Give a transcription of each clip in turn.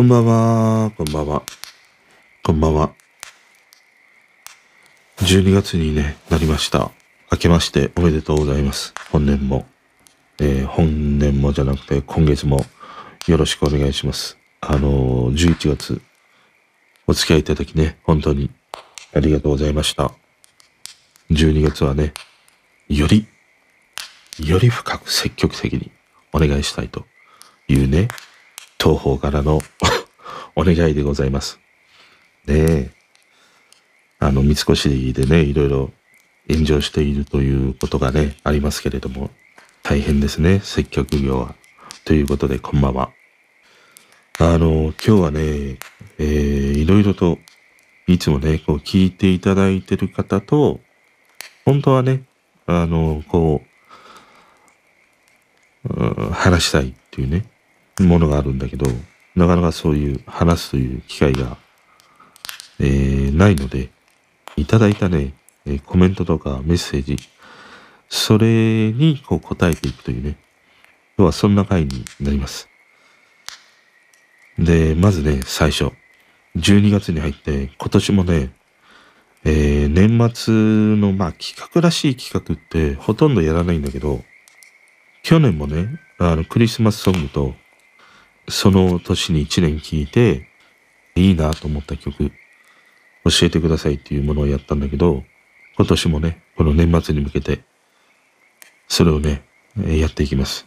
こんばんは、こんばんは、こんばんは。12月にね、なりました。明けましておめでとうございます。本年も、えー本年もじゃなくて今月もよろしくお願いします。あのー11月、お付き合いいただきね、本当にありがとうございました。12月はね、より、より深く積極的にお願いしたいというね、東方からの お願いでございます。ねえ。あの、三越でね、いろいろ炎上しているということがね、ありますけれども、大変ですね、接客業は。ということで、こんばんは。あの、今日はね、えー、いろいろと、いつもね、こう聞いていただいてる方と、本当はね、あの、こう、うん話したいっていうね、ものがあるんだけど、なかなかそういう話すという機会が、えーないので、いただいたね、えコメントとかメッセージ、それにこう答えていくというね、今日はそんな回になります。で、まずね、最初、12月に入って、今年もね、えー年末の、まあ、企画らしい企画ってほとんどやらないんだけど、去年もね、あの、クリスマスソングと、その年に1年聴いて、いいなと思った曲、教えてくださいっていうものをやったんだけど、今年もね、この年末に向けて、それをね、やっていきます。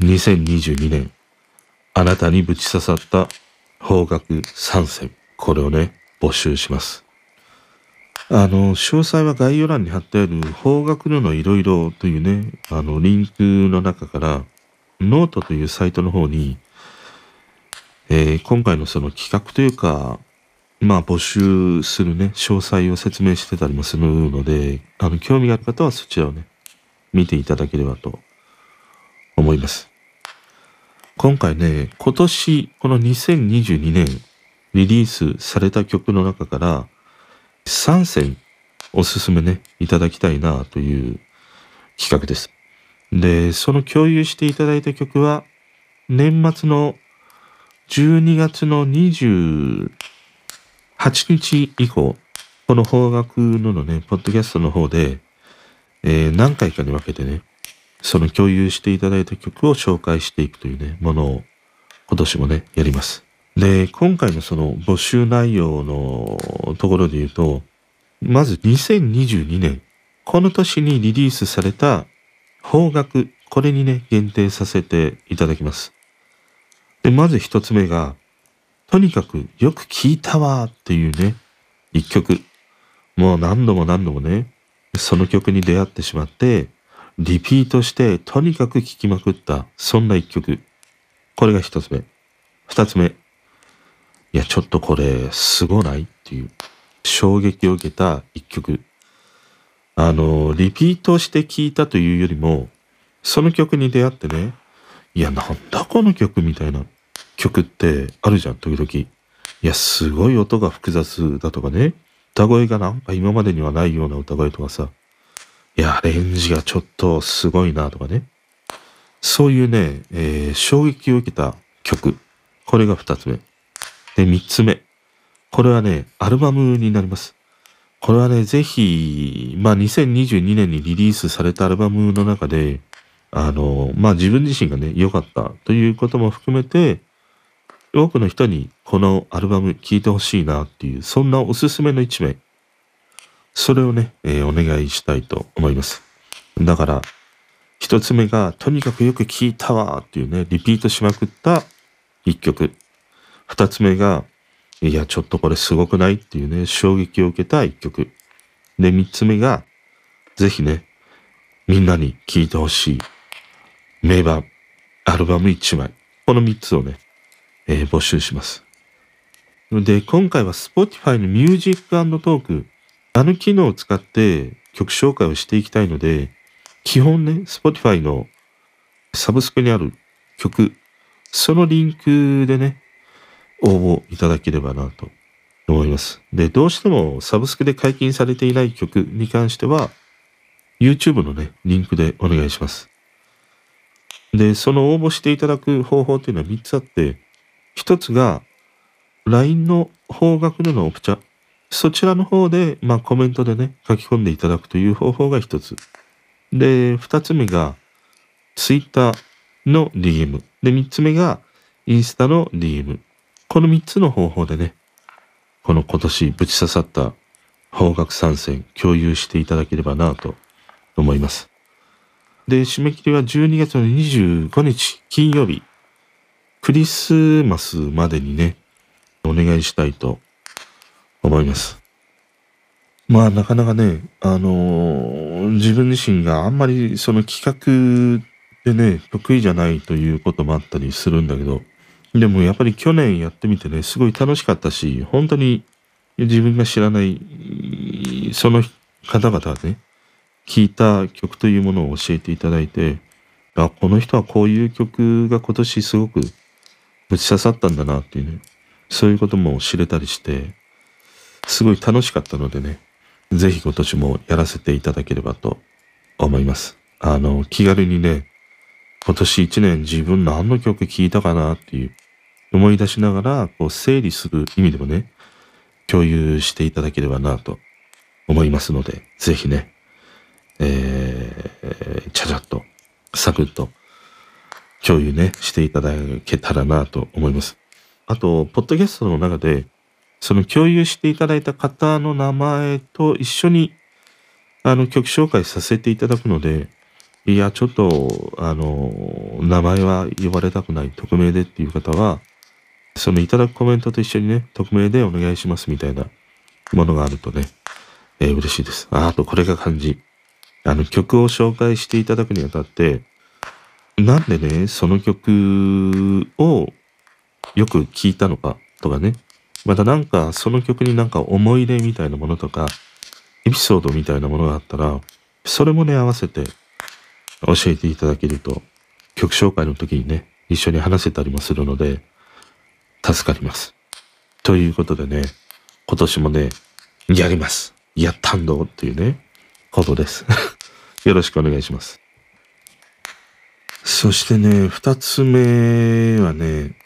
2022年、あなたにぶち刺さった邦楽3選、これをね、募集します。あの、詳細は概要欄に貼ってある邦楽ののいろいろというね、あの、リンクの中から、ノートというサイトの方に、えー今回のその企画というか、まあ募集するね、詳細を説明してたりもするので、あの、興味がある方はそちらをね、見ていただければと思います。今回ね、今年、この2022年リリースされた曲の中から、3選おすすめね、いただきたいなという企画です。で、その共有していただいた曲は、年末の12月の28日以降、この方角ののね、ポッドキャストの方で、えー何回かに分けてね、その共有していただいた曲を紹介していくというね、ものを今年もね、やります。で、今回のその募集内容のところで言うと、まず2022年、この年にリリースされた方角、これにね、限定させていただきます。で、まず一つ目が、とにかくよく聞いたわっていうね、一曲。もう何度も何度もね、その曲に出会ってしまって、リピートしてとにかく聴きまくった、そんな一曲。これが一つ目。二つ目。いや、ちょっとこれ、すごないっていう、衝撃を受けた一曲。あの、リピートして聴いたというよりも、その曲に出会ってね、いや、なんだこの曲みたいな曲ってあるじゃん、時々。いや、すごい音が複雑だとかね。歌声がなんか今までにはないような歌声とかさ。いや、アレンジがちょっとすごいなとかね。そういうね、えー衝撃を受けた曲。これが二つ目。で、三つ目。これはね、アルバムになります。これはね、ぜひ、まあ、2022年にリリースされたアルバムの中で、あの、まあ、自分自身がね、良かったということも含めて、多くの人にこのアルバム聴いてほしいなっていう、そんなおすすめの一名。それをね、えーお願いしたいと思います。だから、一つ目が、とにかくよく聴いたわっていうね、リピートしまくった一曲。二つ目が、いや、ちょっとこれすごくないっていうね、衝撃を受けた一曲。で、三つ目が、ぜひね、みんなに聴いてほしい名盤、アルバム一枚。この三つをね、えー募集します。で、今回は Spotify の Music Talk、あの機能を使って曲紹介をしていきたいので、基本ね、Spotify のサブスクにある曲、そのリンクでね、応募いただければなと思います。で、どうしてもサブスクで解禁されていない曲に関しては、YouTube のね、リンクでお願いします。で、その応募していただく方法っていうのは3つあって、1つが LINE の方角でのオプチャ、そちらの方で、まあコメントでね、書き込んでいただくという方法が一つ。で、二つ目が、Twitter の DM。で、三つ目が、インスタの DM。この三つの方法でね、この今年ぶち刺さった方角参戦共有していただければなと思います。で、締め切りは12月の25日金曜日、クリスマスまでにね、お願いしたいと思います。まあなかなかね、あのー、自分自身があんまりその企画でね、得意じゃないということもあったりするんだけど、でもやっぱり去年やってみてね、すごい楽しかったし、本当に自分が知らないその方々がね、聴いた曲というものを教えていただいて、あ、この人はこういう曲が今年すごくぶち刺さったんだなっていうね、そういうことも知れたりして、すごい楽しかったのでね、ぜひ今年もやらせていただければと思います。あの、気軽にね、今年一年自分何の曲聴いたかなっていう思い出しながら、こう整理する意味でもね、共有していただければなと思いますので、ぜひね、えー、ちゃちゃっと、サクッと共有ね、していただけたらなと思います。あと、ポッドキャストの中で、その共有していただいた方の名前と一緒に、あの、曲紹介させていただくので、いや、ちょっと、あの、名前は呼ばれたくない、匿名でっていう方は、そのいただくコメントと一緒にね、匿名でお願いしますみたいなものがあるとね、えー、嬉しいです。あ、あとこれが感じ。あの曲を紹介していただくにあたって、なんでね、その曲をよく聴いたのかとかね、またなんかその曲になんか思い出みたいなものとか、エピソードみたいなものがあったら、それもね、合わせて教えていただけると、曲紹介の時にね、一緒に話せたりもするので、助かります。ということでね、今年もね、やります。やったんどっていうね、ことです。よろしくお願いします。そしてね、二つ目はね、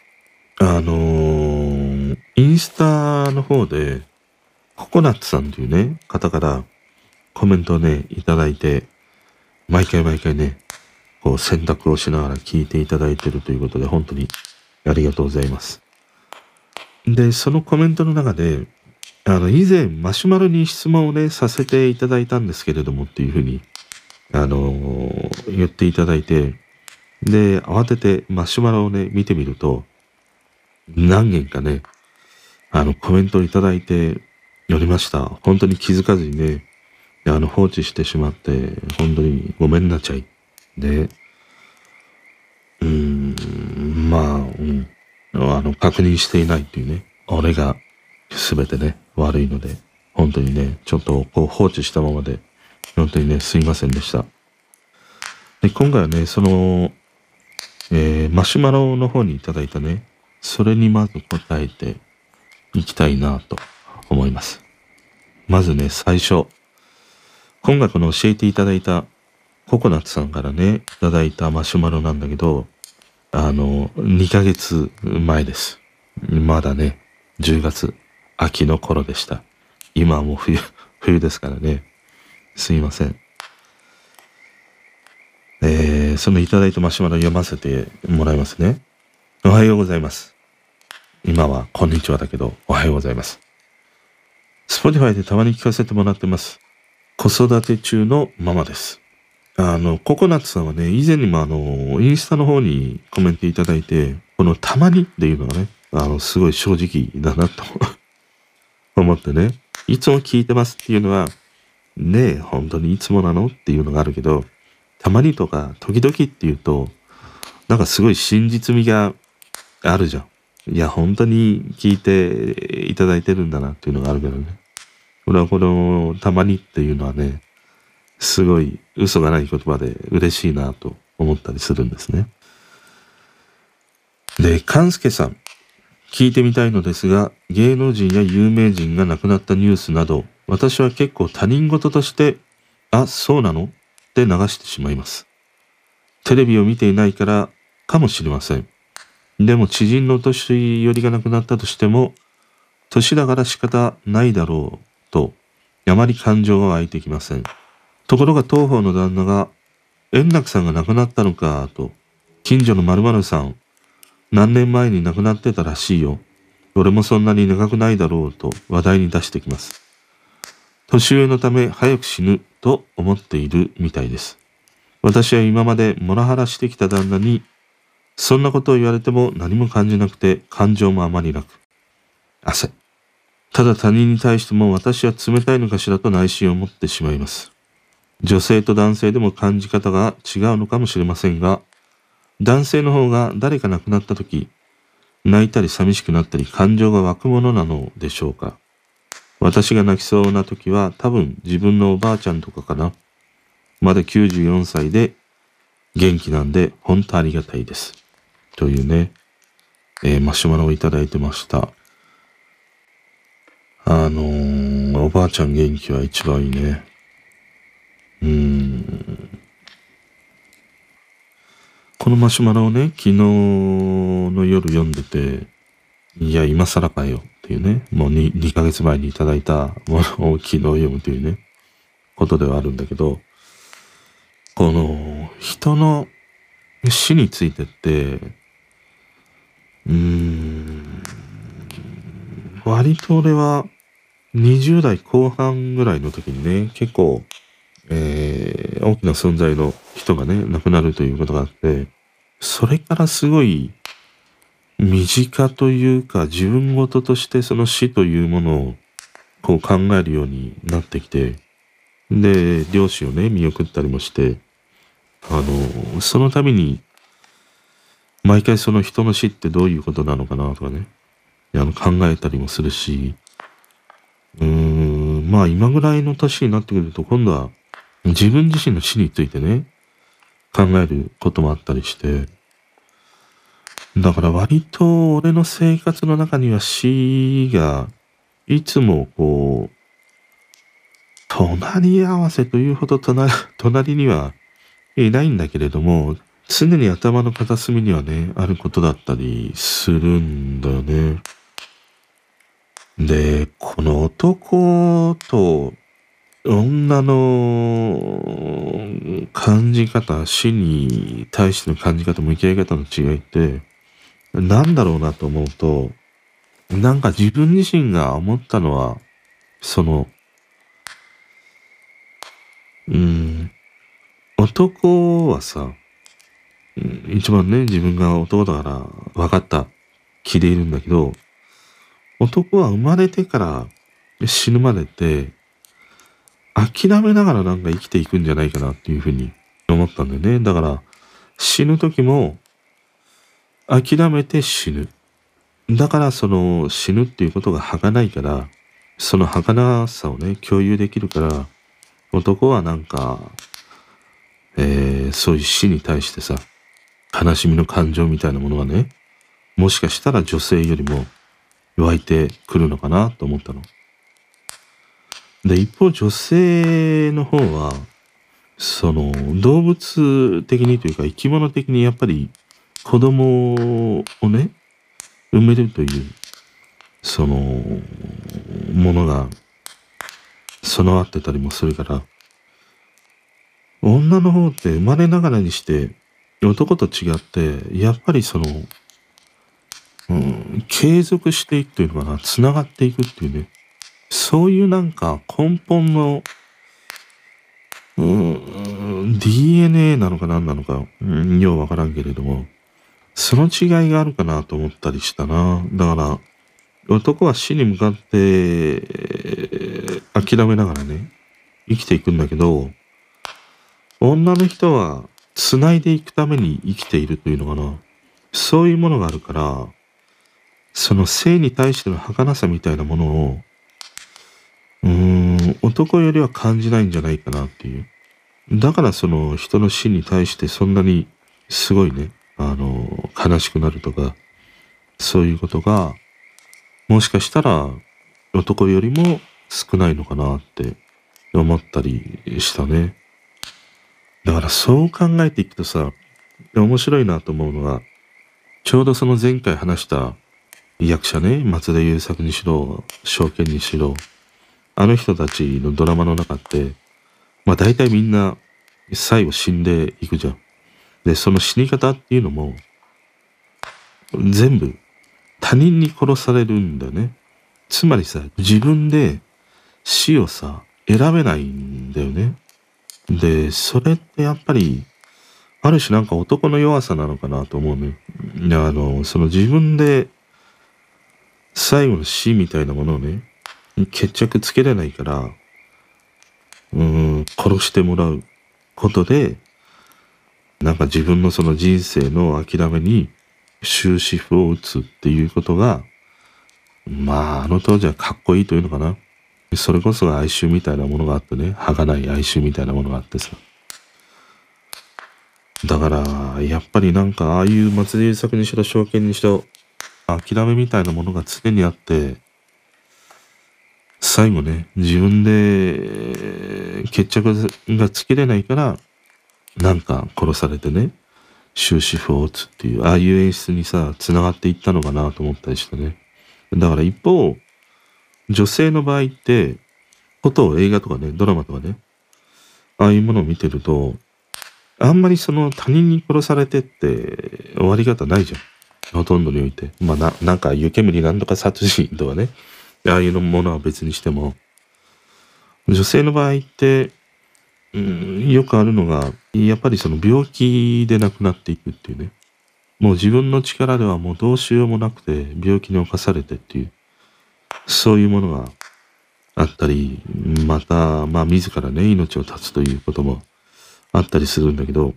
あのー、インスタの方で、ココナッツさんというね、方からコメントをね、いただいて、毎回毎回ね、こう選択をしながら聞いていただいてるということで、本当にありがとうございます。で、そのコメントの中で、あの、以前マシュマロに質問をね、させていただいたんですけれどもっていうふうに、あのー、言っていただいて、で、慌ててマシュマロをね、見てみると、何件かね、あの、コメントをいただいておりました。本当に気づかずにね、あの、放置してしまって、本当にごめんなちゃい。で、うーん、まあ、うん、あの、確認していないっていうね、俺が全てね、悪いので、本当にね、ちょっとこう放置したままで、本当にね、すいませんでした。で、今回はね、その、えー、マシュマロの方にいただいたね、それにまず答えていきたいなと思います。まずね、最初、今回この教えていただいたココナッツさんからね、いただいたマシュマロなんだけど、あの、2ヶ月前です。まだね、10月秋の頃でした。今はもう冬、冬ですからね。すいません。えー、そのいただいたマシュマロ読ませてもらいますね。おはようございます。今はこんにちはだけど、おはようございます。Spotify でたまに聞かせてもらってます。子育て中のママです。あの、ココナッツさんはね、以前にもあの、インスタの方にコメントいただいて、このたまにっていうのがね、あの、すごい正直だなと思ってね、いつも聞いてますっていうのは、ねえ、本当にいつもなのっていうのがあるけど、たまにとか時々っていうと、なんかすごい真実味があるじゃん。いや、本当に聞いていただいてるんだなっていうのがあるけどね。俺はこのたまにっていうのはね、すごい嘘がない言葉で嬉しいなと思ったりするんですね。で、勘介さん。聞いてみたいのですが、芸能人や有名人が亡くなったニュースなど、私は結構他人事として、あ、そうなの？って流してしまいます。テレビを見ていないからかもしれません。でも知人の年寄りが亡くなったとしても、年だから仕方ないだろうと、あまり感情が湧いてきません。ところが当方の旦那が、円楽さんが亡くなったのか、と、近所の〇〇さん、何年前に亡くなってたらしいよ。俺もそんなに長くないだろうと話題に出してきます。年上のため早く死ぬと思っているみたいです。私は今までモラハラしてきた旦那に、そんなことを言われても何も感じなくて感情もあまりなく。汗。ただ他人に対しても私は冷たいのかしらと内心を持ってしまいます。女性と男性でも感じ方が違うのかもしれませんが、男性の方が誰か亡くなった時、泣いたり寂しくなったり感情が湧くものなのでしょうか？私が泣きそうな時は多分自分のおばあちゃんとかかな。まだ94歳で元気なんで本当ありがたいです。というね、えー、マシュマロをいただいてました。あのー、おばあちゃん元気は一番いいね。うーん。このマシュマロをね、昨日の夜読んでて、いや、今更かよっていうね、もう 2, 2ヶ月前にいただいたものを昨日読むというね、ことではあるんだけど、この人の死についてって、うーん、割と俺は20代後半ぐらいの時にね、結構、えー、大きな存在の人がね、亡くなるということがあって、それからすごい身近というか自分事としてその死というものをこう考えるようになってきて、で、両親をね、見送ったりもして、あの、その度に、毎回その人の死ってどういうことなのかなとかね、あの考えたりもするし、うーん、まあ今ぐらいの年になってくると今度は自分自身の死についてね、考えることもあったりして、だから割と俺の生活の中には死がいつもこう、隣り合わせというほど隣 隣にはいないんだけれども、常に頭の片隅にはね、あることだったりするんだよね。で、この男と女の感じ方、死に対しての感じ方、向き合い方の違いって、なんだろうなと思うと、なんか自分自身が思ったのは、その、うん、男はさ、一番ね、自分が男だから分かった気でいるんだけど、男は生まれてから死ぬまでって、諦めながらなんか生きていくんじゃないかなっていうふうに思ったんだよね。だから死ぬ時も諦めて死ぬ。だからその死ぬっていうことが儚いから、その儚さをね、共有できるから、男はなんか、えー、そういう死に対してさ、悲しみの感情みたいなものがね、もしかしたら女性よりも湧いてくるのかなと思ったの。で、一方女性の方は、その動物的にというか生き物的にやっぱり子供をね、産めるという、その、ものが備わってたりもするから、女の方って生まれながらにして男と違って、やっぱりその、うん、継続していくというのかな、繋がっていくっていうね、そういうなんか根本の、うん、DNA なのか何なのか、ようわからんけれども、その違いがあるかなと思ったりしたな。だから、男は死に向かって、諦めながらね、生きていくんだけど、女の人は繋いでいくために生きているというのかな。そういうものがあるから、その性に対しての儚さみたいなものを、うーん、男よりは感じないんじゃないかなっていう。だからその人の死に対してそんなにすごいね、あの、悲しくなるとか、そういうことが、もしかしたら男よりも少ないのかなって思ったりしたね。だからそう考えていくとさ、面白いなと思うのが、ちょうどその前回話した役者ね、松田優作にしろ、証券にしろ、あの人たちのドラマの中って、まあ大体みんな最後死んでいくじゃん。で、その死に方っていうのも、全部他人に殺されるんだよね。つまりさ、自分で死をさ、選べないんだよね。で、それってやっぱり、ある種なんか男の弱さなのかなと思うね。あの、その自分で最後の死みたいなものをね、決着つけれないから、うん、殺してもらうことで、なんか自分のその人生の諦めに終止符を打つっていうことが、まあ、あの当時はかっこいいというのかな。それこそが哀愁みたいなものがあってね、儚い哀愁みたいなものがあってさ。だから、やっぱりなんか、ああいう祭り作にしろ、証券にしろ、諦めみたいなものが常にあって、最後ね、自分で決着がつけれないから、なんか殺されてね、終止符を打つっていう、ああいう演出にさ、繋がっていったのかなと思ったりしてね。だから一方、女性の場合って、ことを映画とかね、ドラマとかね、ああいうものを見てると、あんまりその他人に殺されてって終わり方ないじゃん。ほとんどにおいて。まあな、なんか湯煙なんとか殺人とかね、ああいうものは別にしても、女性の場合って、うん、よくあるのが、やっぱりその病気で亡くなっていくっていうね。もう自分の力ではもうどうしようもなくて病気に侵されてっていう、そういうものがあったり、また、まあ自らね、命を絶つということもあったりするんだけど、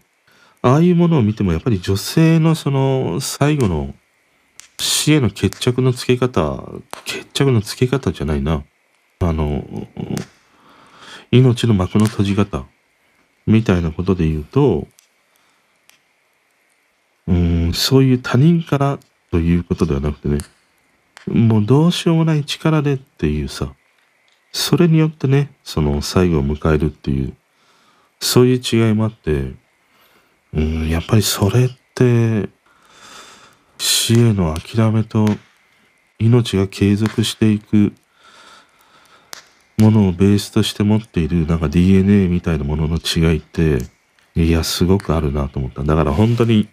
ああいうものを見てもやっぱり女性のその最後の死への決着のつけ方、決着のつけ方じゃないな。あの、命の幕の閉じ方みたいなことで言うと、うん、そういう他人からということではなくてね、もうどうしようもない力でっていうさ、それによってね、その最後を迎えるっていう、そういう違いもあって、うん、やっぱりそれって、死への諦めと命が継続していくものをベースとして持っているなんか DNA みたいなものの違いって、いや、すごくあるなと思った。だから本当に、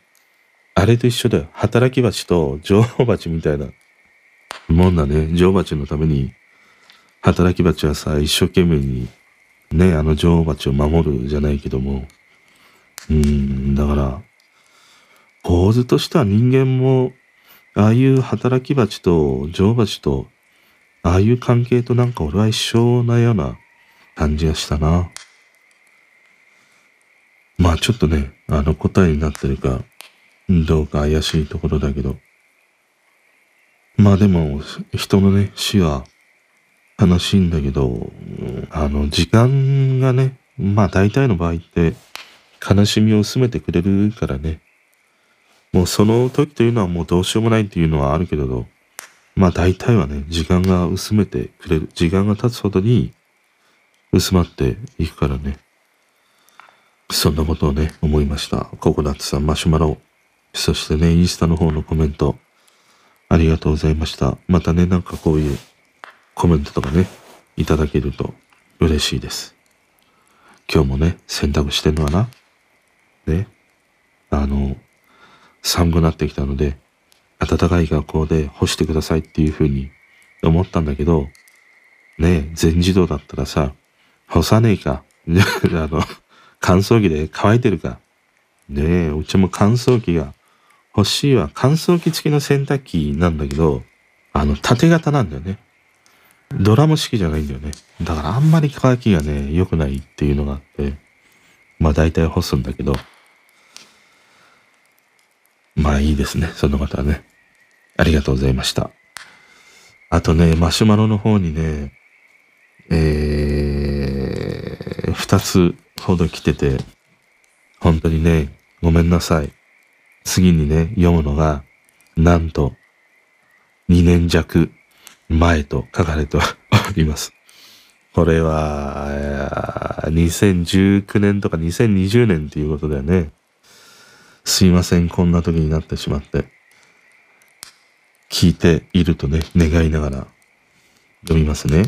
あれと一緒だよ。働き蜂と女王蜂みたいなもんだね。女王蜂のために、働き蜂はさ、一生懸命に、ね、あの女王蜂を守るじゃないけども、うん、だから、構図としては人間も、ああいう働き蜂と女王蜂とああいう関係となんか俺は一緒なような感じがしたな。まあちょっとね、あの答えになってるか、どうか怪しいところだけど。まあでも、人のね、死は悲しいんだけど、あの、時間がね、まあ大体の場合って悲しみを薄めてくれるからね。もうその時というのはもうどうしようもないっていうのはあるけれど、まあ大体はね、時間が薄めてくれる。時間が経つほどに薄まっていくからね。そんなことをね、思いました。ココナッツさん、マシュマロ。そしてね、インスタの方のコメント、ありがとうございました。またね、なんかこういうコメントとかね、いただけると嬉しいです。今日もね、洗濯してんのかなね。あの、寒くなってきたので、暖かい学校で干してくださいっていうふうに思ったんだけど、ねえ、全自動だったらさ、干さねえか。あの、乾燥機で乾いてるか。ねえ、うちも乾燥機が欲しいわ。乾燥機付きの洗濯機なんだけど、あの、縦型なんだよね。ドラム式じゃないんだよね。だからあんまり乾きがね、良くないっていうのがあって、まあ大体干すんだけど、まあいいですね。その方はね。ありがとうございました。あとね、マシュマロの方にね、えー、二つほど来てて、本当にね、ごめんなさい。次にね、読むのが、なんと、2年弱前と書かれております。これは、2019年とか2020年っていうことだよね。すいません、こんな時になってしまって。聞いているとね、願いながら読みますね。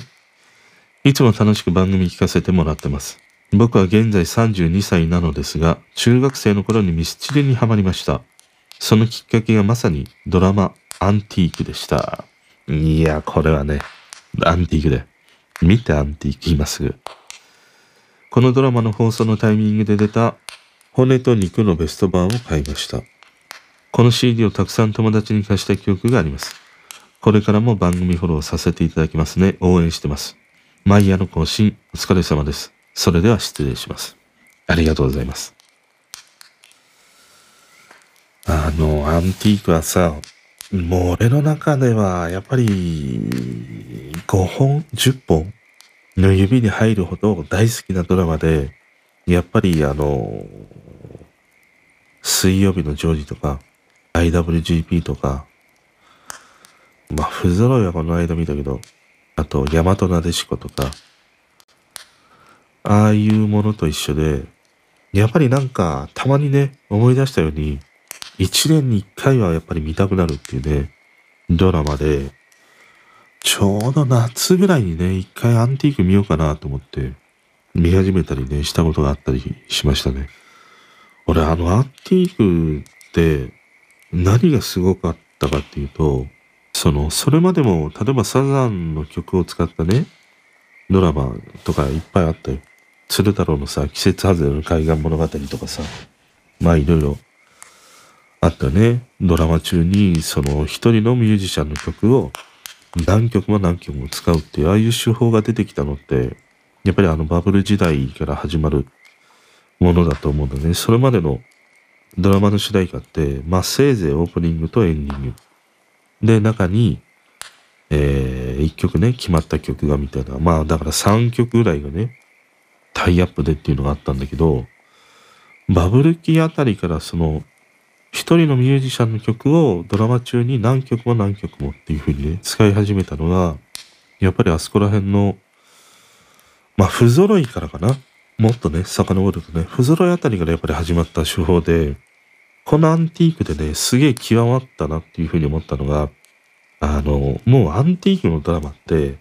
いつも楽しく番組聞かせてもらってます。僕は現在32歳なのですが、中学生の頃にミスチルにハマりました。そのきっかけがまさにドラマアンティークでした。いや、これはね、アンティークで。見てアンティーク今すぐ。このドラマの放送のタイミングで出た骨と肉のベスト版を買いました。この CD をたくさん友達に貸した記憶があります。これからも番組フォローさせていただきますね。応援してます。毎夜の更新、お疲れ様です。それでは失礼します。ありがとうございます。あの、アンティークはさ、もう俺の中では、やっぱり、5本、10本の指に入るほど大好きなドラマで、やっぱりあの、水曜日のジョージとか、IWGP とか、まあ、不揃いはこの間見たけど、あと、大和なでしことか、ああいうものと一緒で、やっぱりなんか、たまにね、思い出したように、一年に一回はやっぱり見たくなるっていうね、ドラマで、ちょうど夏ぐらいにね、一回アンティーク見ようかなと思って、見始めたりね、したことがあったりしましたね。俺、あのアンティークって、何がすごかったかっていうと、その、それまでも、例えばサザンの曲を使ったね、ドラマとかいっぱいあったよ。鶴太郎のさ、季節外れの海岸物語とかさ、まあいろいろあったね。ドラマ中に、その一人のミュージシャンの曲を何曲も何曲も使うっていう、ああいう手法が出てきたのって、やっぱりあのバブル時代から始まるものだと思うんだね。それまでのドラマの主題歌って、まあせいぜいオープニングとエンディング。で、中に、えー、一曲ね、決まった曲がみたいな。まあだから3曲ぐらいがね、タイアップでっていうのがあったんだけど、バブル期あたりからその、一人のミュージシャンの曲をドラマ中に何曲も何曲もっていう風にね、使い始めたのが、やっぱりあそこら辺の、まあ、不揃いからかな。もっとね、遡るとね、不揃いあたりからやっぱり始まった手法で、このアンティークでね、すげえ極まったなっていう風に思ったのが、あの、もうアンティークのドラマって、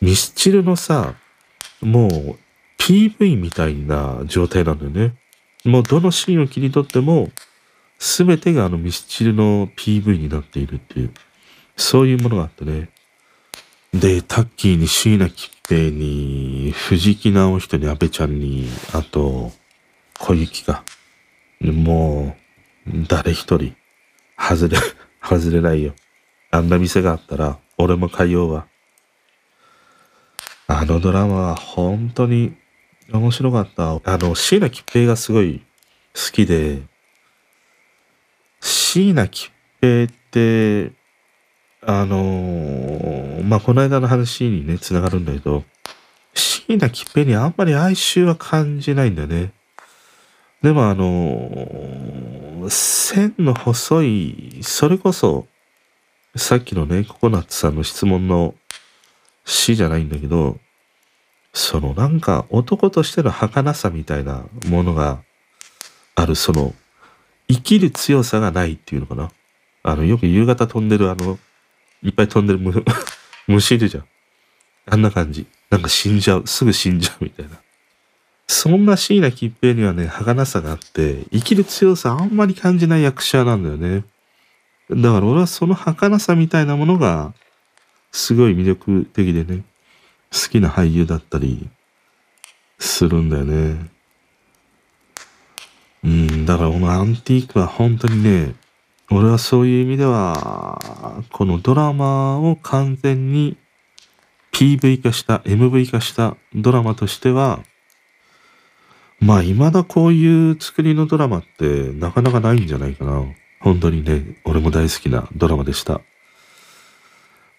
ミスチルのさ、もう PV みたいな状態なんだよね。もうどのシーンを切り取っても、すべてがあのミスチルの PV になっているっていう、そういうものがあってね。で、タッキーに椎名桔平に、藤木直人に安倍ちゃんに、あと、小雪か。もう、誰一人、外れ、外れないよ。あんな店があったら、俺も通うわ。あのドラマは本当に面白かった。あの、椎名桔平がすごい好きで、椎名桔平って、あのー、まあ、この間の話にね、つながるんだけど、椎名桔平にあんまり哀愁は感じないんだよね。でもあのー、線の細い、それこそ、さっきのね、ココナッツさんの質問の詩じゃないんだけど、そのなんか男としての儚さみたいなものがある、その生きる強さがないっていうのかな。あの、よく夕方飛んでるあの、いっぱい飛んでる虫い るじゃん。あんな感じ。なんか死んじゃう。すぐ死んじゃうみたいな。そんな椎名桔平にはね、儚さがあって、生きる強さあんまり感じない役者なんだよね。だから俺はその儚さみたいなものが、すごい魅力的でね、好きな俳優だったりするんだよね。うん、だからこのアンティークは本当にね、俺はそういう意味では、このドラマを完全に PV 化した、MV 化したドラマとしては、まあ未だこういう作りのドラマってなかなかないんじゃないかな。本当にね、俺も大好きなドラマでした。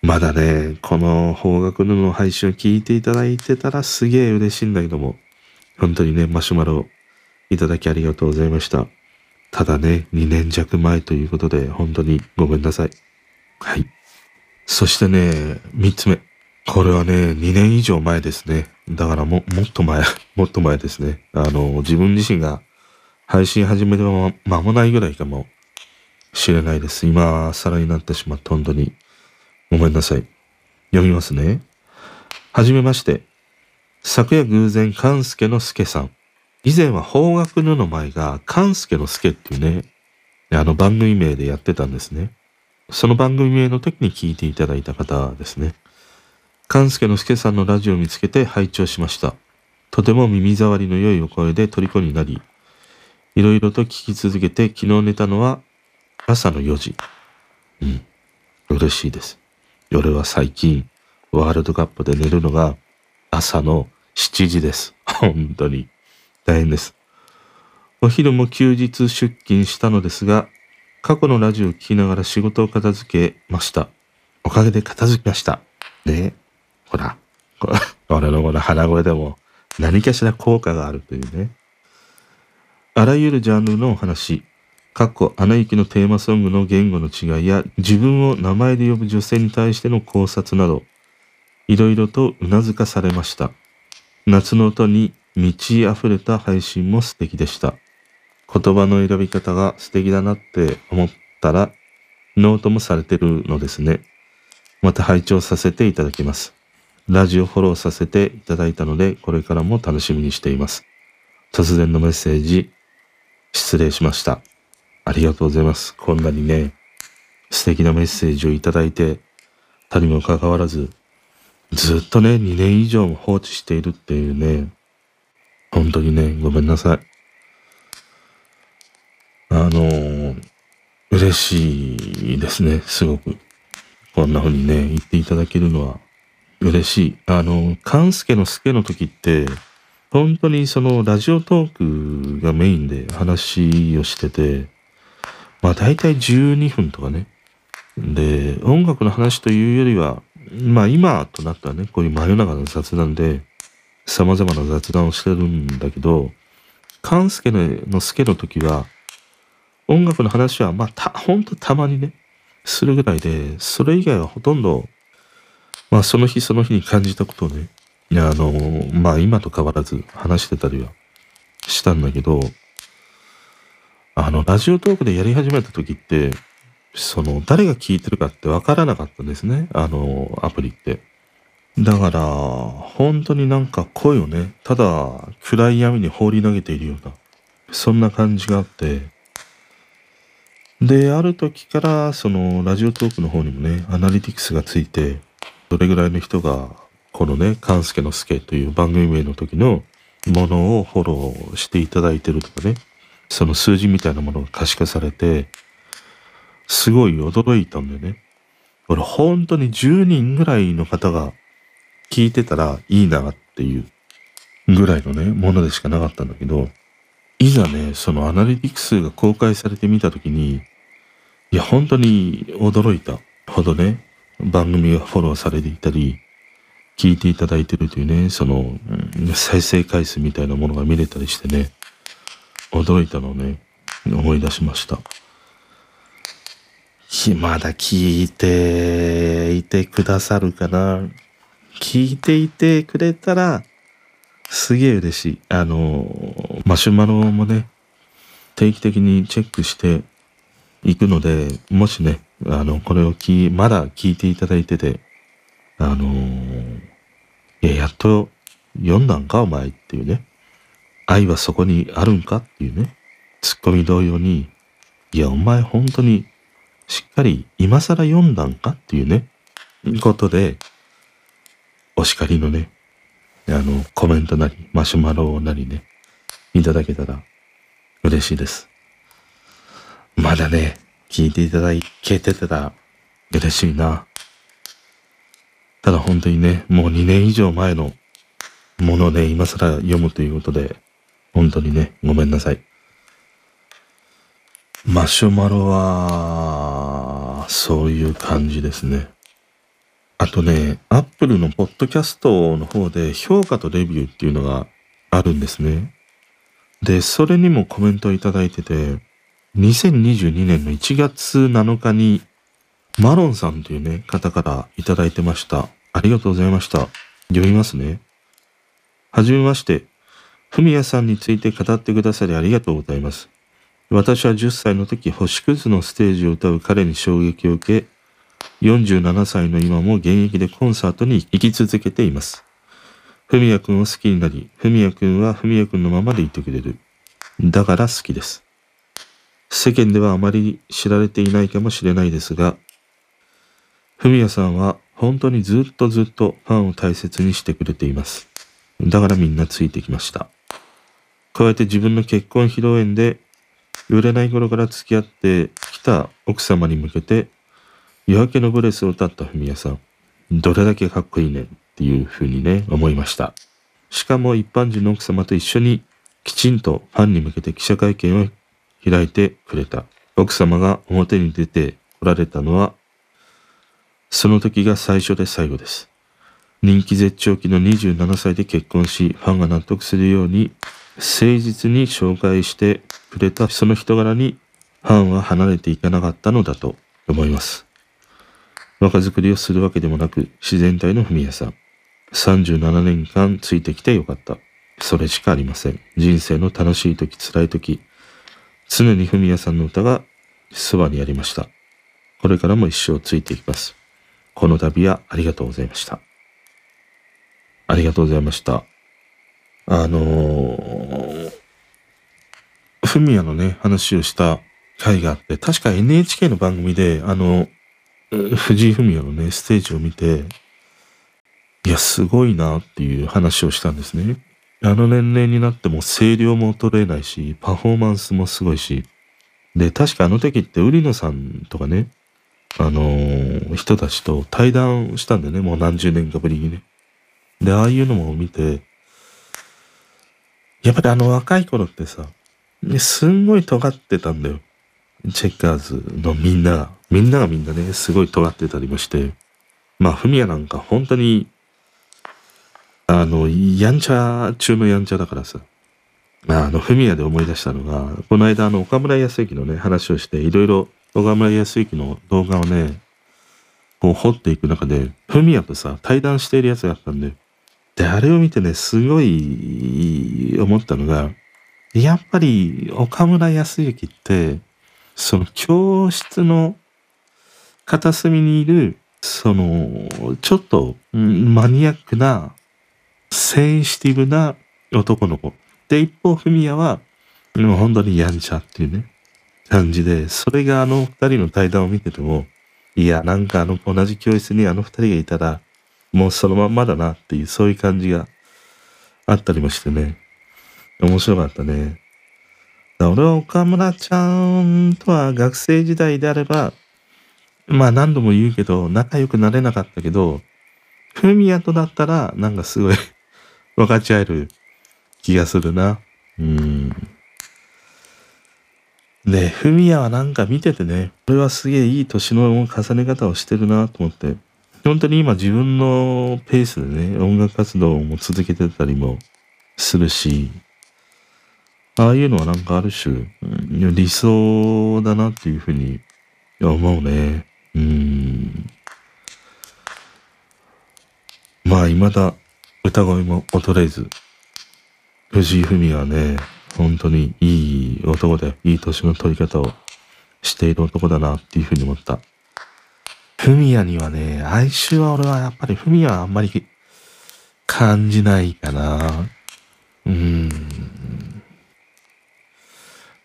まだね、この方角の配信を聞いていただいてたらすげえ嬉しいんだけども、本当にね、マシュマロいただきありがとうございました。ただね、2年弱前ということで、本当にごめんなさい。はい。そしてね、3つ目。これはね、2年以上前ですね。だからも、もっと前、もっと前ですね。あの、自分自身が配信始めて間もないぐらいかもしれないです。今、皿になってしまって本当にごめんなさい。読みますね。はじめまして。昨夜偶然、勘助の助さん。以前は方角布の前が勘助の助っていうね、あの番組名でやってたんですね。その番組名の時に聞いていただいた方ですね。勘助の助さんのラジオを見つけて拝聴しました。とても耳障りの良いお声で虜になり、いろいろと聞き続けて昨日寝たのは朝の4時。うん。嬉しいです。夜は最近、ワールドカップで寝るのが朝の7時です。本当に。大変です。お昼も休日出勤したのですが、過去のラジオを聞きながら仕事を片付けました。おかげで片付きました。ねほら、俺のこの鼻声でも何かしら効果があるというね。あらゆるジャンルのお話、かっこ、アナ雪のテーマソングの言語の違いや、自分を名前で呼ぶ女性に対しての考察など、いろいろとうなずかされました。夏の音に満ち溢れた配信も素敵でした。言葉の選び方が素敵だなって思ったら、ノートもされてるのですね。また拝聴させていただきます。ラジオフォローさせていただいたので、これからも楽しみにしています。突然のメッセージ、失礼しました。ありがとうございます。こんなにね、素敵なメッセージをいただいて、たにもかかわらず、ずっとね、2年以上も放置しているっていうね、本当にね、ごめんなさい。あのー、嬉しいですね、すごく。こんな風にね、言っていただけるのは嬉しい。あの、勘助の助の時って、本当にそのラジオトークがメインで話をしてて、まあ大体12分とかね。で、音楽の話というよりは、まあ今となったらね、こういう真夜中の雑談で、様々な雑談をしてるんだけど、勘助の助の時は、音楽の話は、まあた、ほんとたまにね、するぐらいで、それ以外はほとんど、まあその日その日に感じたことをね、あの、まあ今と変わらず話してたりはしたんだけど、あの、ラジオトークでやり始めた時って、その、誰が聞いてるかってわからなかったんですね。あの、アプリって。だから、本当になんか声をね、ただ暗い闇に放り投げているような、そんな感じがあって、で、ある時から、その、ラジオトークの方にもね、アナリティクスがついて、どれぐらいの人が、このね、勘助の助という番組名の時のものをフォローしていただいてるとかね、その数字みたいなものが可視化されて、すごい驚いたんだよね。俺本当に10人ぐらいの方が聞いてたらいいなっていうぐらいのね、ものでしかなかったんだけど、いざね、そのアナリティクスが公開されてみたときに、いや、本当に驚いたほどね、番組がフォローされていたり、聞いていただいてるというね、その、再生回数みたいなものが見れたりしてね、驚いたのをね、思い出しました。まだ聞いていてくださるかな？聞いていてくれたら、すげえ嬉しい。あの、マシュマロもね、定期的にチェックしていくので、もしね、あの、これを聞まだ聞いていただいてて、あのいや、やっと読んだんか、お前っていうね。愛はそこにあるんかっていうね、ツッコミ同様に、いや、お前本当にしっかり今更読んだんかっていうね、ことで、お叱りのね、あの、コメントなり、マシュマロなりね、いただけたら嬉しいです。まだね、聞いていただけてたら嬉しいな。ただ本当にね、もう2年以上前のものをね、今更読むということで、本当にね、ごめんなさい。マシュマロは、そういう感じですね。あとね、アップルのポッドキャストの方で評価とレビューっていうのがあるんですね。で、それにもコメントをいただいてて、2022年の1月7日にマロンさんというね、方からいただいてました。ありがとうございました。読みますね。はじめまして。ふみやさんについて語ってくださりありがとうございます。私は10歳の時、星屑のステージを歌う彼に衝撃を受け、47歳の今も現役でコンサートに行き続けています。ふみやくんを好きになり、ふみやくんはふみやくんのままでいてくれる。だから好きです。世間ではあまり知られていないかもしれないですが、ふみやさんは本当にずっとずっとファンを大切にしてくれています。だからみんなついてきました。加えて自分の結婚披露宴で売れない頃から付き合ってきた奥様に向けて夜明けのブレスを歌ったふみやさん。どれだけかっこいいねっていうふうにね、思いました。しかも一般人の奥様と一緒にきちんとファンに向けて記者会見を開いてくれた。奥様が表に出ておられたのは、その時が最初で最後です。人気絶頂期の27歳で結婚し、ファンが納得するように誠実に紹介してくれたその人柄にファンは離れていかなかったのだと思います。若作りをするわけでもなく自然体の文也さん。37年間ついてきてよかった。それしかありません。人生の楽しい時、辛い時、常に文也さんの歌がそばにありました。これからも一生ついていきます。この度はありがとうございました。ありがとうございました。あのー、フミヤのね、話をした回があって、確か NHK の番組で、あの、藤井フミヤのね、ステージを見て、いや、すごいなっていう話をしたんですね。あの年齢になっても声量も衰えないし、パフォーマンスもすごいし。で、確かあの時って売野さんとかね、あのー、人たちと対談したんだよね、もう何十年かぶりにね。で、ああいうのも見て、やっぱりあの若い頃ってさ、すんごい尖ってたんだよ。チェッカーズのみんなが、みんながみんなね、すごい尖ってたりもして、まあ、フミヤなんか本当に、あの、やんちゃ中のやんちゃだからさ、まああの、フミヤで思い出したのが、この間あの、岡村康之のね、話をして、いろいろ岡村康之の動画をね、こう掘っていく中で、フミヤとさ、対談しているやつがあったんで、で、あれを見てね、すごい思ったのが、やっぱり岡村康之って、その教室の片隅にいる、その、ちょっとマニアックな、センシティブな男の子。で、一方、フミヤは、もう本当にやんちゃっていうね、感じで、それがあの二人の対談を見てても、いや、なんかあの、同じ教室にあの二人がいたら、もうそのまんまだなっていう、そういう感じがあったりもしてね。面白かったね。俺は岡村ちゃんとは学生時代であれば、まあ何度も言うけど、仲良くなれなかったけど、フミヤとだったら、なんかすごい 分かち合える気がするな。うん。で、フミヤはなんか見ててね、これはすげえいい年の重ね方をしてるなと思って、本当に今自分のペースでね、音楽活動も続けてたりもするし、ああいうのはなんかある種、理想だなっていうふうに思うね。うん。まあ、未だ歌声も衰えず、藤井文はね、本当にいい男で、いい年の取り方をしている男だなっていうふうに思った。フミヤにはね、哀愁は俺はやっぱりフミヤはあんまり感じないかな。うん。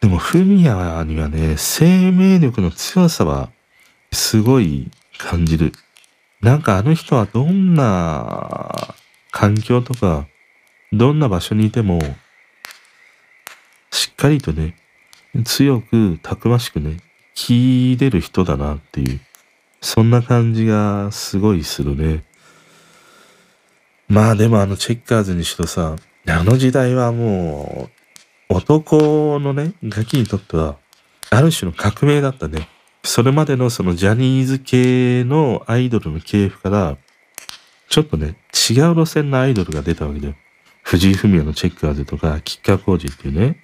でもフミヤにはね、生命力の強さはすごい感じる。なんかあの人はどんな環境とか、どんな場所にいても、しっかりとね、強く、たくましくね、生きれる人だなっていう。そんな感じがすごいするね。まあでもあのチェッカーズにしろさ、あの時代はもう男のね、ガキにとってはある種の革命だったね。それまでのそのジャニーズ系のアイドルの系譜から、ちょっとね、違う路線のアイドルが出たわけだよ。藤井フミヤのチェッカーズとか、キッカー工事っていうね。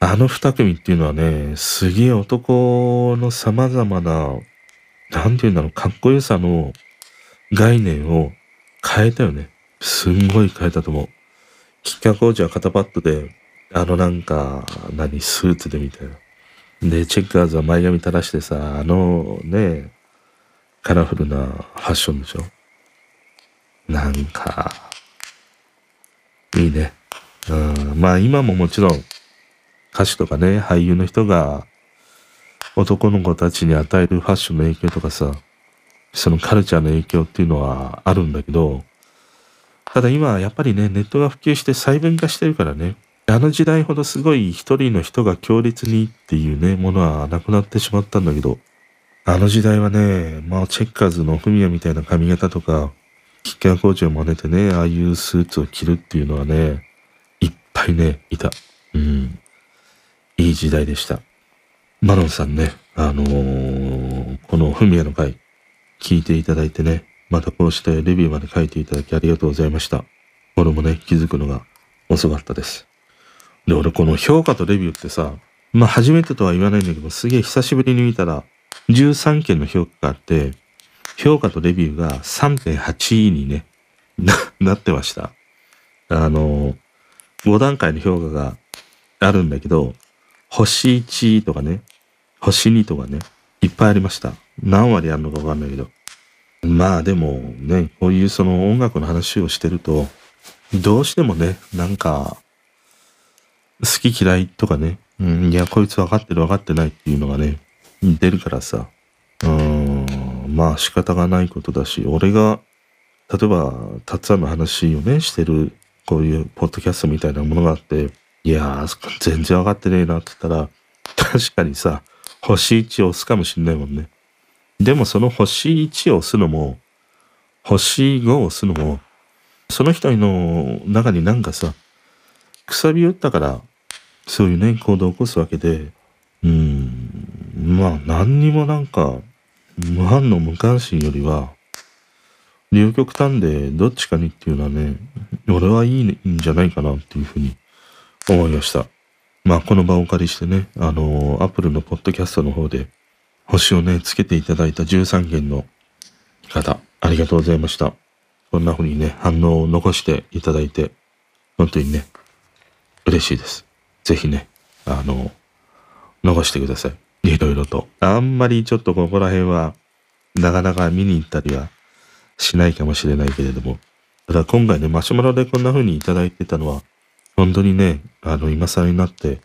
あの二組っていうのはね、すげえ男の様々ななんて言うんだろう、かっこよさの概念を変えたよね。すんごい変えたと思う。キッカーコーチは肩パッドで、あのなんか、何、スーツでみたいな。で、チェッカーズは前髪垂らしてさ、あのね、カラフルなファッションでしょ？なんか、いいね。うん、まあ今ももちろん歌手とかね、俳優の人が男の子たちに与えるファッションの影響とかさ、そのカルチャーの影響っていうのはあるんだけど、ただ今はやっぱりね、ネットが普及して細分化してるからね、あの時代ほどすごい一人の人が強烈にっていうね、ものはなくなってしまったんだけど、あの時代はね、まあチェッカーズのフミヤみたいな髪型とか、キッカーコーチを真似てね、ああいうスーツを着るっていうのはね、いっぱいね、いた。うん。いい時代でした。マロンさんね、あのー、このフミヤの回、聞いていただいてね、またこうしてレビューまで書いていただきありがとうございました。俺もね、気づくのが遅かったです。で、俺この評価とレビューってさ、まあ初めてとは言わないんだけど、すげえ久しぶりに見たら、13件の評価があって、評価とレビューが3.8にね、な、なってました。あの、5段階の評価があるんだけど、星1とかね、星2とかね、いっぱいありました。何割あるのかわかんないけど。まあでもね、こういうその音楽の話をしてると、どうしてもね、なんか、好き嫌いとかね、うん、いや、こいつ分かってる分かってないっていうのがね、出るからさ、うん、まあ仕方がないことだし、俺が、例えば、たつさんの話をね、してる、こういうポッドキャストみたいなものがあって、いやー、全然分かってねえなって言ったら、確かにさ、星1を押すかもしんないもんね。でもその星1を押すのも、星5を押すのも、その人の中になんかさ、くさび打ったから、そういうね、行動を起こすわけで、うん、まあ何にもなんか、無反応無関心よりは、両極端でどっちかにっていうのはね、俺はいいんじゃないかなっていうふうに思いました。まあこの場をお借りしてね、あの、アップルのポッドキャストの方で、星をね、つけていただいた13件の方、ありがとうございました。こんな風にね、反応を残していただいて、本当にね、嬉しいです。ぜひね、あの、残してください。いろいろと。あんまりちょっとここら辺は、なかなか見に行ったりはしないかもしれないけれども、ただ今回ね、マシュマロでこんな風にいただいてたのは、本当にね、あの、今更になって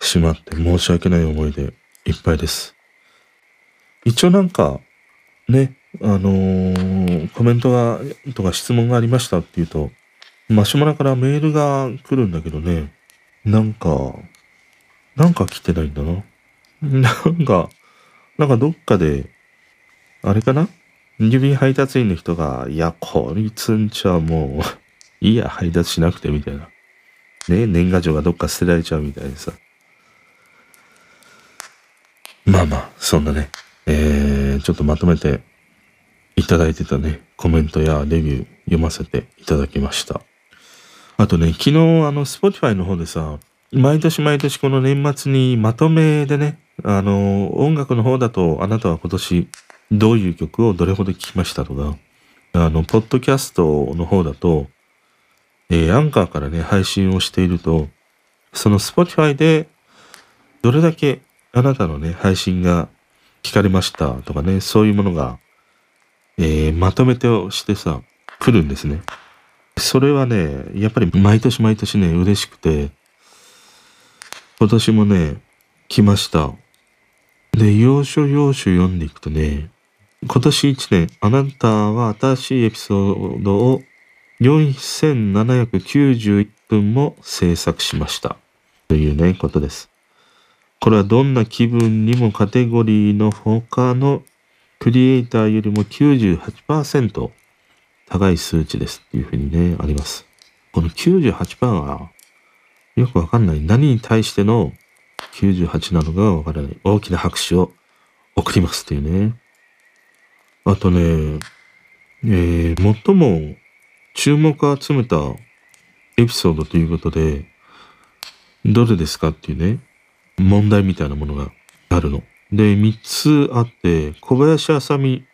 しまって申し訳ない思いでいっぱいです。一応なんか、ね、あのー、コメントが、とか質問がありましたっていうと、マシュマロからメールが来るんだけどね、なんか、なんか来てないんだな。なんか、なんかどっかで、あれかな？郵便配達員の人が、いや、こいつんちはもう いいや、配達しなくてみたいな。ね、年賀状がどっか捨てられちゃうみたいでさ。まあまあ、そんなね、えー、ちょっとまとめていただいてたね、コメントやレビュー読ませていただきました。あとね、昨日あの、 Spotify の方でさ、毎年毎年この年末にまとめでね、あの、音楽の方だとあなたは今年どういう曲をどれほど聴きましたとか、あの、ポッドキャストの方だと、えー、アンカーからね、配信をしていると、その Spotify でどれだけあなたのね、配信が聞かれましたとかね、そういうものが、えー、まとめてをしてさ、来るんですね。それはね、やっぱり毎年毎年ね、嬉しくて、今年もね、来ました。で、要所要所読んでいくとね、今年1年、あなたは新しいエピソードを4791分も制作しました。というね、ことです。これはどんな気分にもカテゴリーの他のクリエイターよりも98%高い数値ですっていうふうにね、あります。この98%はよくわかんない。何に対しての98なのかわからない。大きな拍手を送りますっていうね。あとね、えー、最も注目を集めたエピソードということで、どれですかっていうね。問題みたいなものがあるの。で、3つあって、小林あさみ、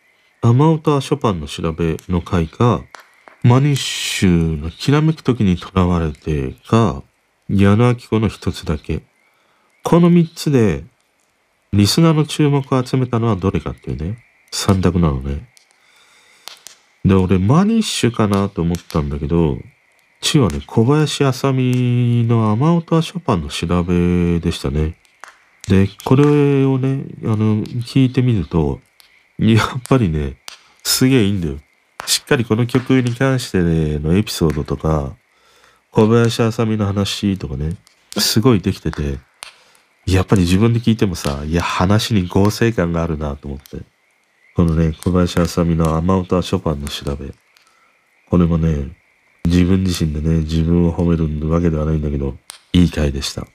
雨音ショパンの調べの回か、マニッシュのきらめく時に囚われてか、矢野明子の一つだけ。この三つで、リスナーの注目を集めたのはどれかっていうね、三択なのね。で、俺、マニッシュかなと思ったんだけど、地はね、小林あさみの雨音ショパンの調べでしたね。で、これをね、あの、聞いてみると、やっぱりね、すげえいいんだよ。しっかりこの曲に関してのエピソードとか、小林あさみの話とかね、すごいできてて、やっぱり自分で聞いてもさ、いや、話に合成感があるなと思って。このね、小林あさみの雨音はショパンの調べ。これもね、自分自身でね、自分を褒めるわけではないんだけど、いい回でした。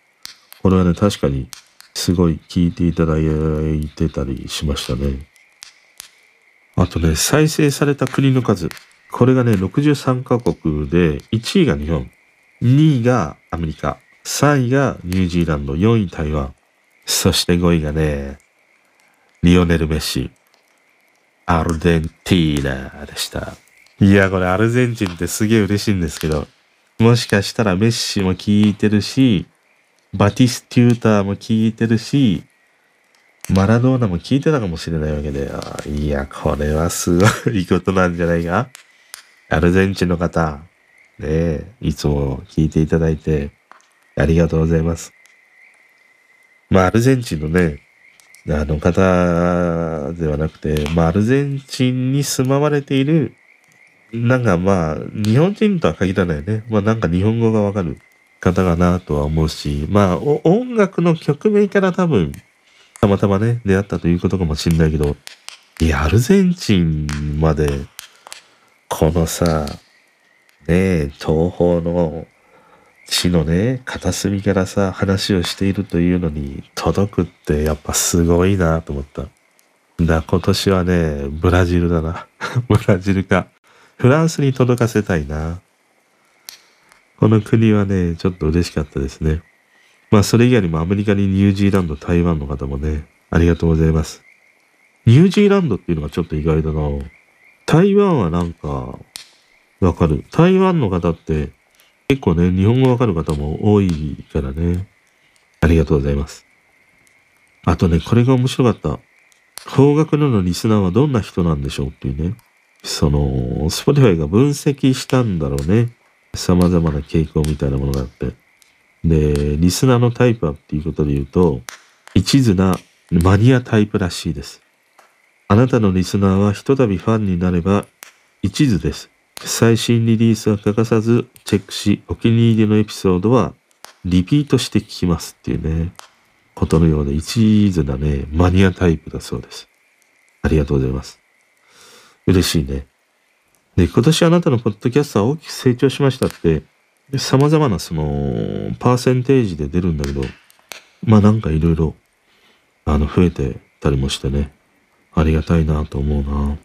これはね、確かに、すごい聞いていただいてたりしましたね。あとね、再生された国の数。これがね、63カ国で、1位が日本、2位がアメリカ、3位がニュージーランド、4位台湾、そして5位がね、リオネル・メッシ、アルゼンティーナでした。いや、これアルゼンチンってすげえ嬉しいんですけど、もしかしたらメッシも聞いてるし、バティステューターも聞いてるし、マラドーナも聞いてたかもしれないわけで、いや、これはすごいことなんじゃないかアルゼンチンの方、ね、いつも聞いていただいて、ありがとうございます。まあ、アルゼンチンのね、あの方ではなくて、まあ、アルゼンチンに住まわれている、なんかまあ、日本人とは限らないね。まあ、なんか日本語がわかる方かなとは思うし、まあ、音楽の曲名から多分、たまたまね、出会ったということかもしんないけど、いや、アルゼンチンまで、このさ、ね、東方の地のね、片隅からさ、話をしているというのに届くってやっぱすごいなと思った。だ、今年はね、ブラジルだな。ブラジルか。フランスに届かせたいな。この国はね、ちょっと嬉しかったですね。まあそれ以外にもアメリカにニュージーランド、台湾の方もね、ありがとうございます。ニュージーランドっていうのがちょっと意外だな。台湾はなんか、わかる。台湾の方って結構ね、日本語わかる方も多いからね。ありがとうございます。あとね、これが面白かった。邦楽ののリスナーはどんな人なんでしょうっていうね。その、 Spotify が分析したんだろうね。様々な傾向みたいなものがあって。で、リスナーのタイプはっていうことで言うと、一途なマニアタイプらしいです。あなたのリスナーはひとたびファンになれば一途です。最新リリースは欠かさずチェックし、お気に入りのエピソードはリピートして聞きますっていうね、ことのようで一途なね、マニアタイプだそうです。ありがとうございます。嬉しいね。で、今年あなたのポッドキャストは大きく成長しましたって、様々なその、パーセンテージで出るんだけど、まあなんかいろいろ、あの、増えてたりもしてね、ありがたいなと思うな。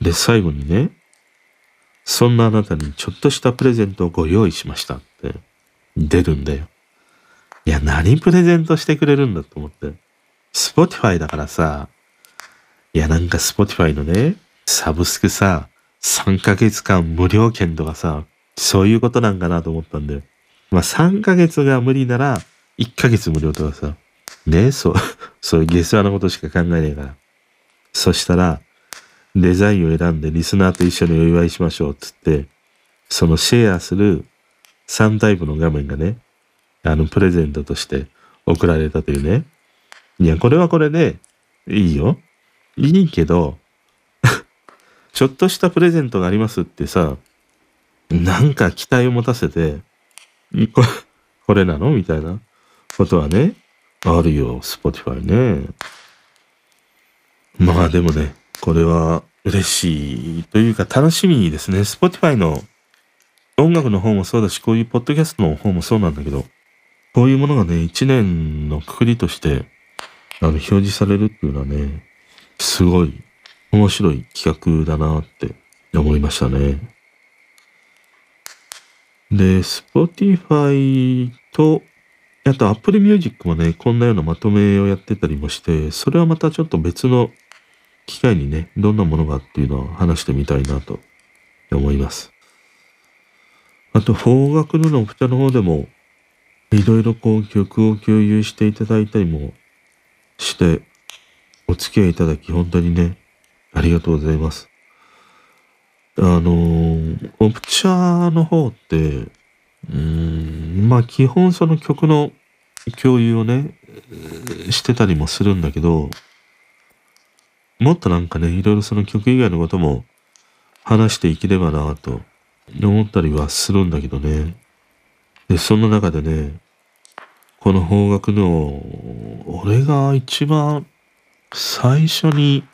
で、最後にね、そんなあなたにちょっとしたプレゼントをご用意しましたって出るんだよ。いや、何プレゼントしてくれるんだと思って。Spotifyだからさ、いや、なんか Spotifyのね、サブスクさ、3ヶ月間無料券とかさ、そういうことなんかなと思ったんで。まあ3ヶ月が無理なら、1ヶ月無料とかさ。ねそう、そういう下世話なことしか考えないから。そしたら、デザインを選んでリスナーと一緒にお祝いしましょうっつって、そのシェアする3タイプの画面がね、あのプレゼントとして送られたというね。いや、これはこれで、いいよ。いいけど、ちょっとしたプレゼントがありますってさ、なんか期待を持たせて、ここれなの？みたいなことはね、あるよ、 Spotifyね。まあでもね、これは嬉しいというか楽しみですね。Spotify の音楽の方もそうだし、こういうポッドキャストの方もそうなんだけど、こういうものがね、一年のくくりとして、あの、表示されるっていうのはね、すごい面白い企画だなって思いましたね。で、Spotify と、あと Apple Music もね、こんなようなまとめをやってたりもして、それはまたちょっと別の機会にね、どんなものがっていうのを話してみたいなと思います。あと、方角のの二の方でも、いろいろこう曲を共有していただいたりもして、お付き合いいただき、本当にね、ありがとうございます。あの、オプチャーの方って、うーん、まあ基本その曲の共有をね、してたりもするんだけど、もっとなんかね、いろいろその曲以外のことも話していければなと思ったりはするんだけどね。で、その中でね、この方角の、俺が一番最初に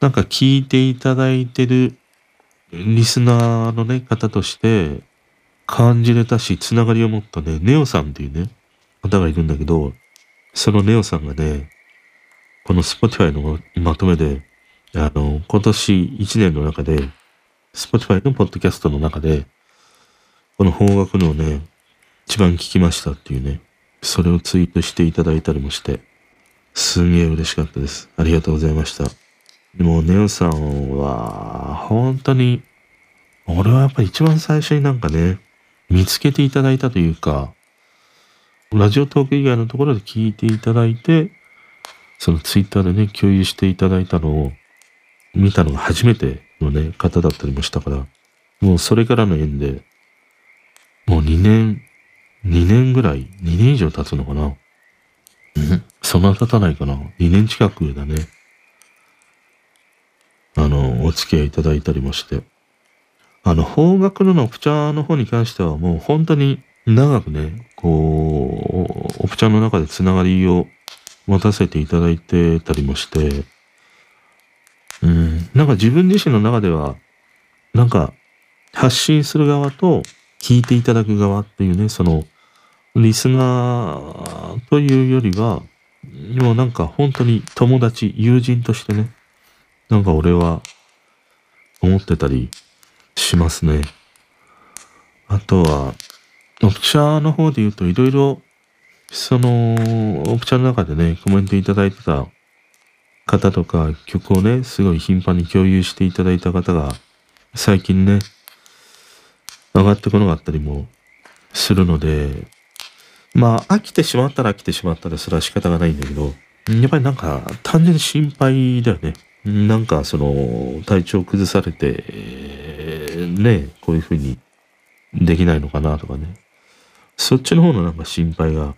なんか聞いていただいてるリスナーのね、方として感じれたし、つながりを持ったね、ネオさんっていうね、方がいるんだけど、そのネオさんがね、この Spotify のまとめで、あの、今年1年の中で、Spotify のポッドキャストの中で、この方角のね、一番聞きましたっていうね、それをツイートしていただいたりもして、すんげえ嬉しかったです。ありがとうございました。でも、ネオさんは、本当に、俺はやっぱり一番最初になんかね、見つけていただいたというか、ラジオトーク以外のところで聞いていただいて、そのツイッターでね、共有していただいたのを見たのが初めてのね、方だったりもしたから、もうそれからの縁で、もう2年、2年ぐらい、2年以上経つのかな。んそんな経たないかな。2年近くだね。お付き合いいただいたりもして。あの、方角のオプチャーの方に関してはもう本当に長くね、こう、オプチャーの中でつながりを持たせていただいてたりもして、うん、なんか自分自身の中では、なんか発信する側と聞いていただく側っていうね、その、リスナーというよりは、もうなんか本当に友達、友人としてね、なんか俺は思ってたりしますね。あとは、オプチャーの方で言うといろいろその、オプチャーの中でね、コメントいただいてた方とか、曲をね、すごい頻繁に共有していただいた方が、最近ね、上がってこなかったりもするので、まあ、飽きてしまったら飽きてしまったら、それは仕方がないんだけど、やっぱりなんか、単純に心配だよね。なんか、その、体調崩されて、ね、こういう風にできないのかなとかね。そっちの方のなんか心配が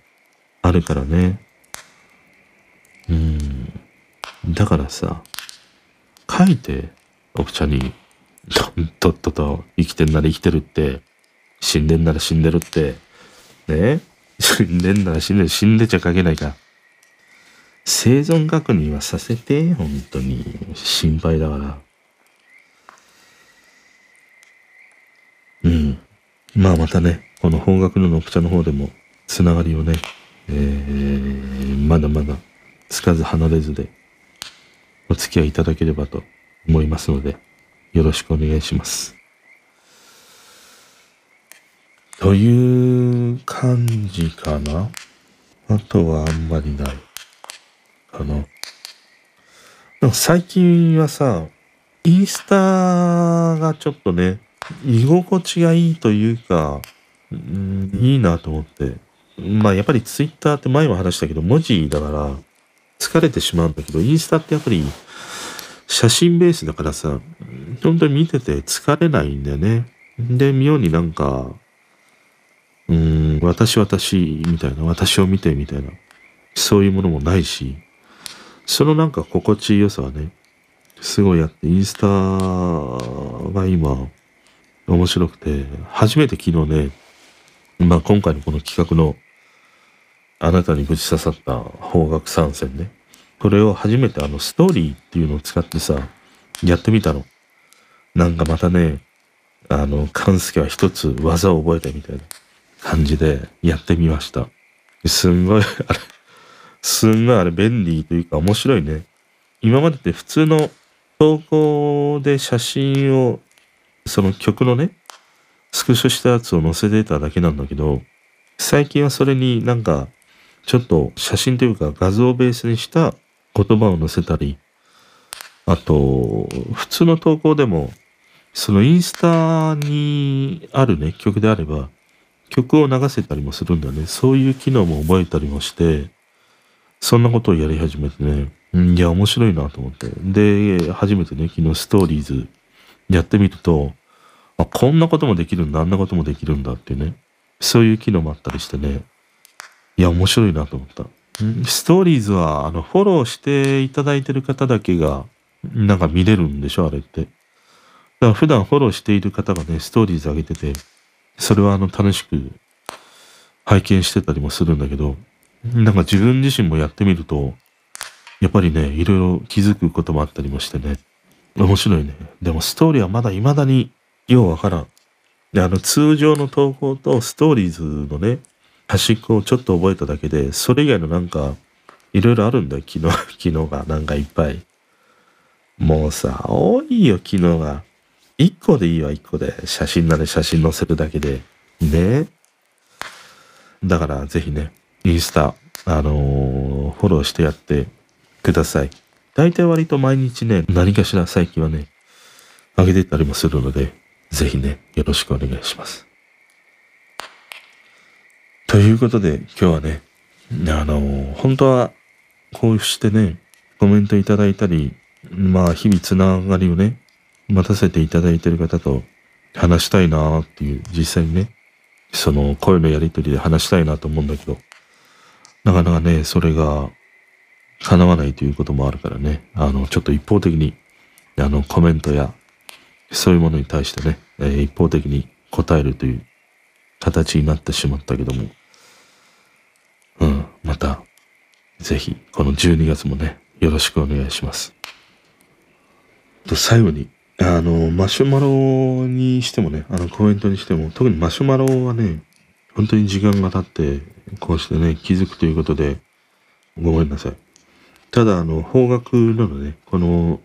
あるからね。うん。だからさ、書いて、奥ちゃんに、とっとと生きてんなら生きてるって、死んでんなら死んでるって、ね 死んでんなら死んでる、死んでちゃ書けないか。生存確認はさせて、本当に。心配だから。うん。まあまたね、この方角のノプチャの方でも、つながりをね、えー、まだまだつかず離れずでお付き合いいただければと思いますので、よろしくお願いします。という感じかなあとはあんまりないかな。でも最近はさ、インスタがちょっとね、居心地がいいというか、うん、いいなと思って、まあやっぱりツイッターって前も話したけど文字だから疲れてしまうんだけど、インスタってやっぱり写真ベースだからさ、本当に見てて疲れないんだよね。で、妙になんか、うん、私私みたいな、私を見てみたいな、そういうものもないし、そのなんか心地よさはね、すごいあって、インスタが今、面白くて、初めて昨日ね、まあ今回のこの企画のあなたにぶち刺さった方角参戦ね。これを初めてあのストーリーっていうのを使ってさ、やってみたの。なんかまたね、あの、勘介は一つ技を覚えたみたいな感じでやってみました。すんごい、あれ、すんごいあれ便利というか面白いね。今までって普通の投稿で写真を、その曲のね、スクショしたやつを載せてただけなんだけど、最近はそれになんかちょっと写真というか画像ベースにした言葉を載せたり、あと、普通の投稿でも、そのインスタにあるね、曲であれば、曲を流せたりもするんだね。そういう機能も覚えたりもして、そんなことをやり始めてね、いや、面白いなと思って。で、初めてね、昨日ストーリーズやってみると、あ、こんなこともできるんだ、あんなこともできるんだってね、そういう機能もあったりしてね、いや、面白いなと思った。ストーリーズは、あの、フォローしていただいてる方だけが、なんか見れるんでしょあれって。だから普段フォローしている方がね、ストーリーズ上げてて、それはあの、楽しく拝見してたりもするんだけど、なんか自分自身もやってみると、やっぱりね、いろいろ気づくこともあったりもしてね、面白いね。でもストーリーはまだ未だにようわからん。で、あの、通常の投稿とストーリーズのね、端っこをちょっと覚えただけで、それ以外のなんか、いろいろあるんだよ、機能、機能がなんかいっぱい。もうさ、多いよ、機能が。一個でいいわ、一個で。写真なら写真載せるだけで。ね。だから、ぜひね、インスタ、あのー、フォローしてやってください。大体割と毎日ね、何かしら最近はね、あげてたりもするので、ぜひね、よろしくお願いします。ということで、今日はね、あの、本当は、こうしてね、コメントいただいたり、まあ、日々つながりをね、待たせていただいてる方と話したいなっていう、実際にね、その声のやりとりで話したいなと思うんだけど、なかなかね、それが叶わないということもあるからね、あの、ちょっと一方的に、あの、コメントや、そういうものに対してね、えー、一方的に答えるという形になってしまったけども、うん、また、ぜひ、この12月もね、よろしくお願いします。と、最後に、あの、マシュマロにしてもね、あの、コメントにしても、特にマシュマロはね、本当に時間が経って、こうしてね、気づくということで、ごめんなさい。ただ、あの、方角なのね、この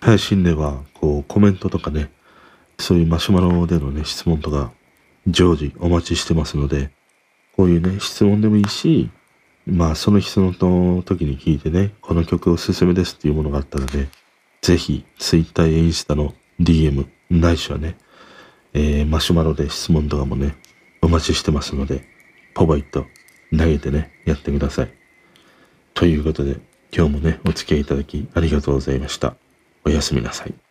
配信では、こう、コメントとかね、そういうマシュマロでのね、質問とか、常時お待ちしてますので、こういうね、質問でもいいし、まあ、その質問の時に聞いてね、この曲おすすめですっていうものがあったらね、ぜひ、Twitter やインスタの DM、ないしはね、えー、マシュマロで質問とかもね、お待ちしてますので、ポポイと投げてね、やってください。ということで、今日もね、お付き合いいただきありがとうございました。おやすみなさい。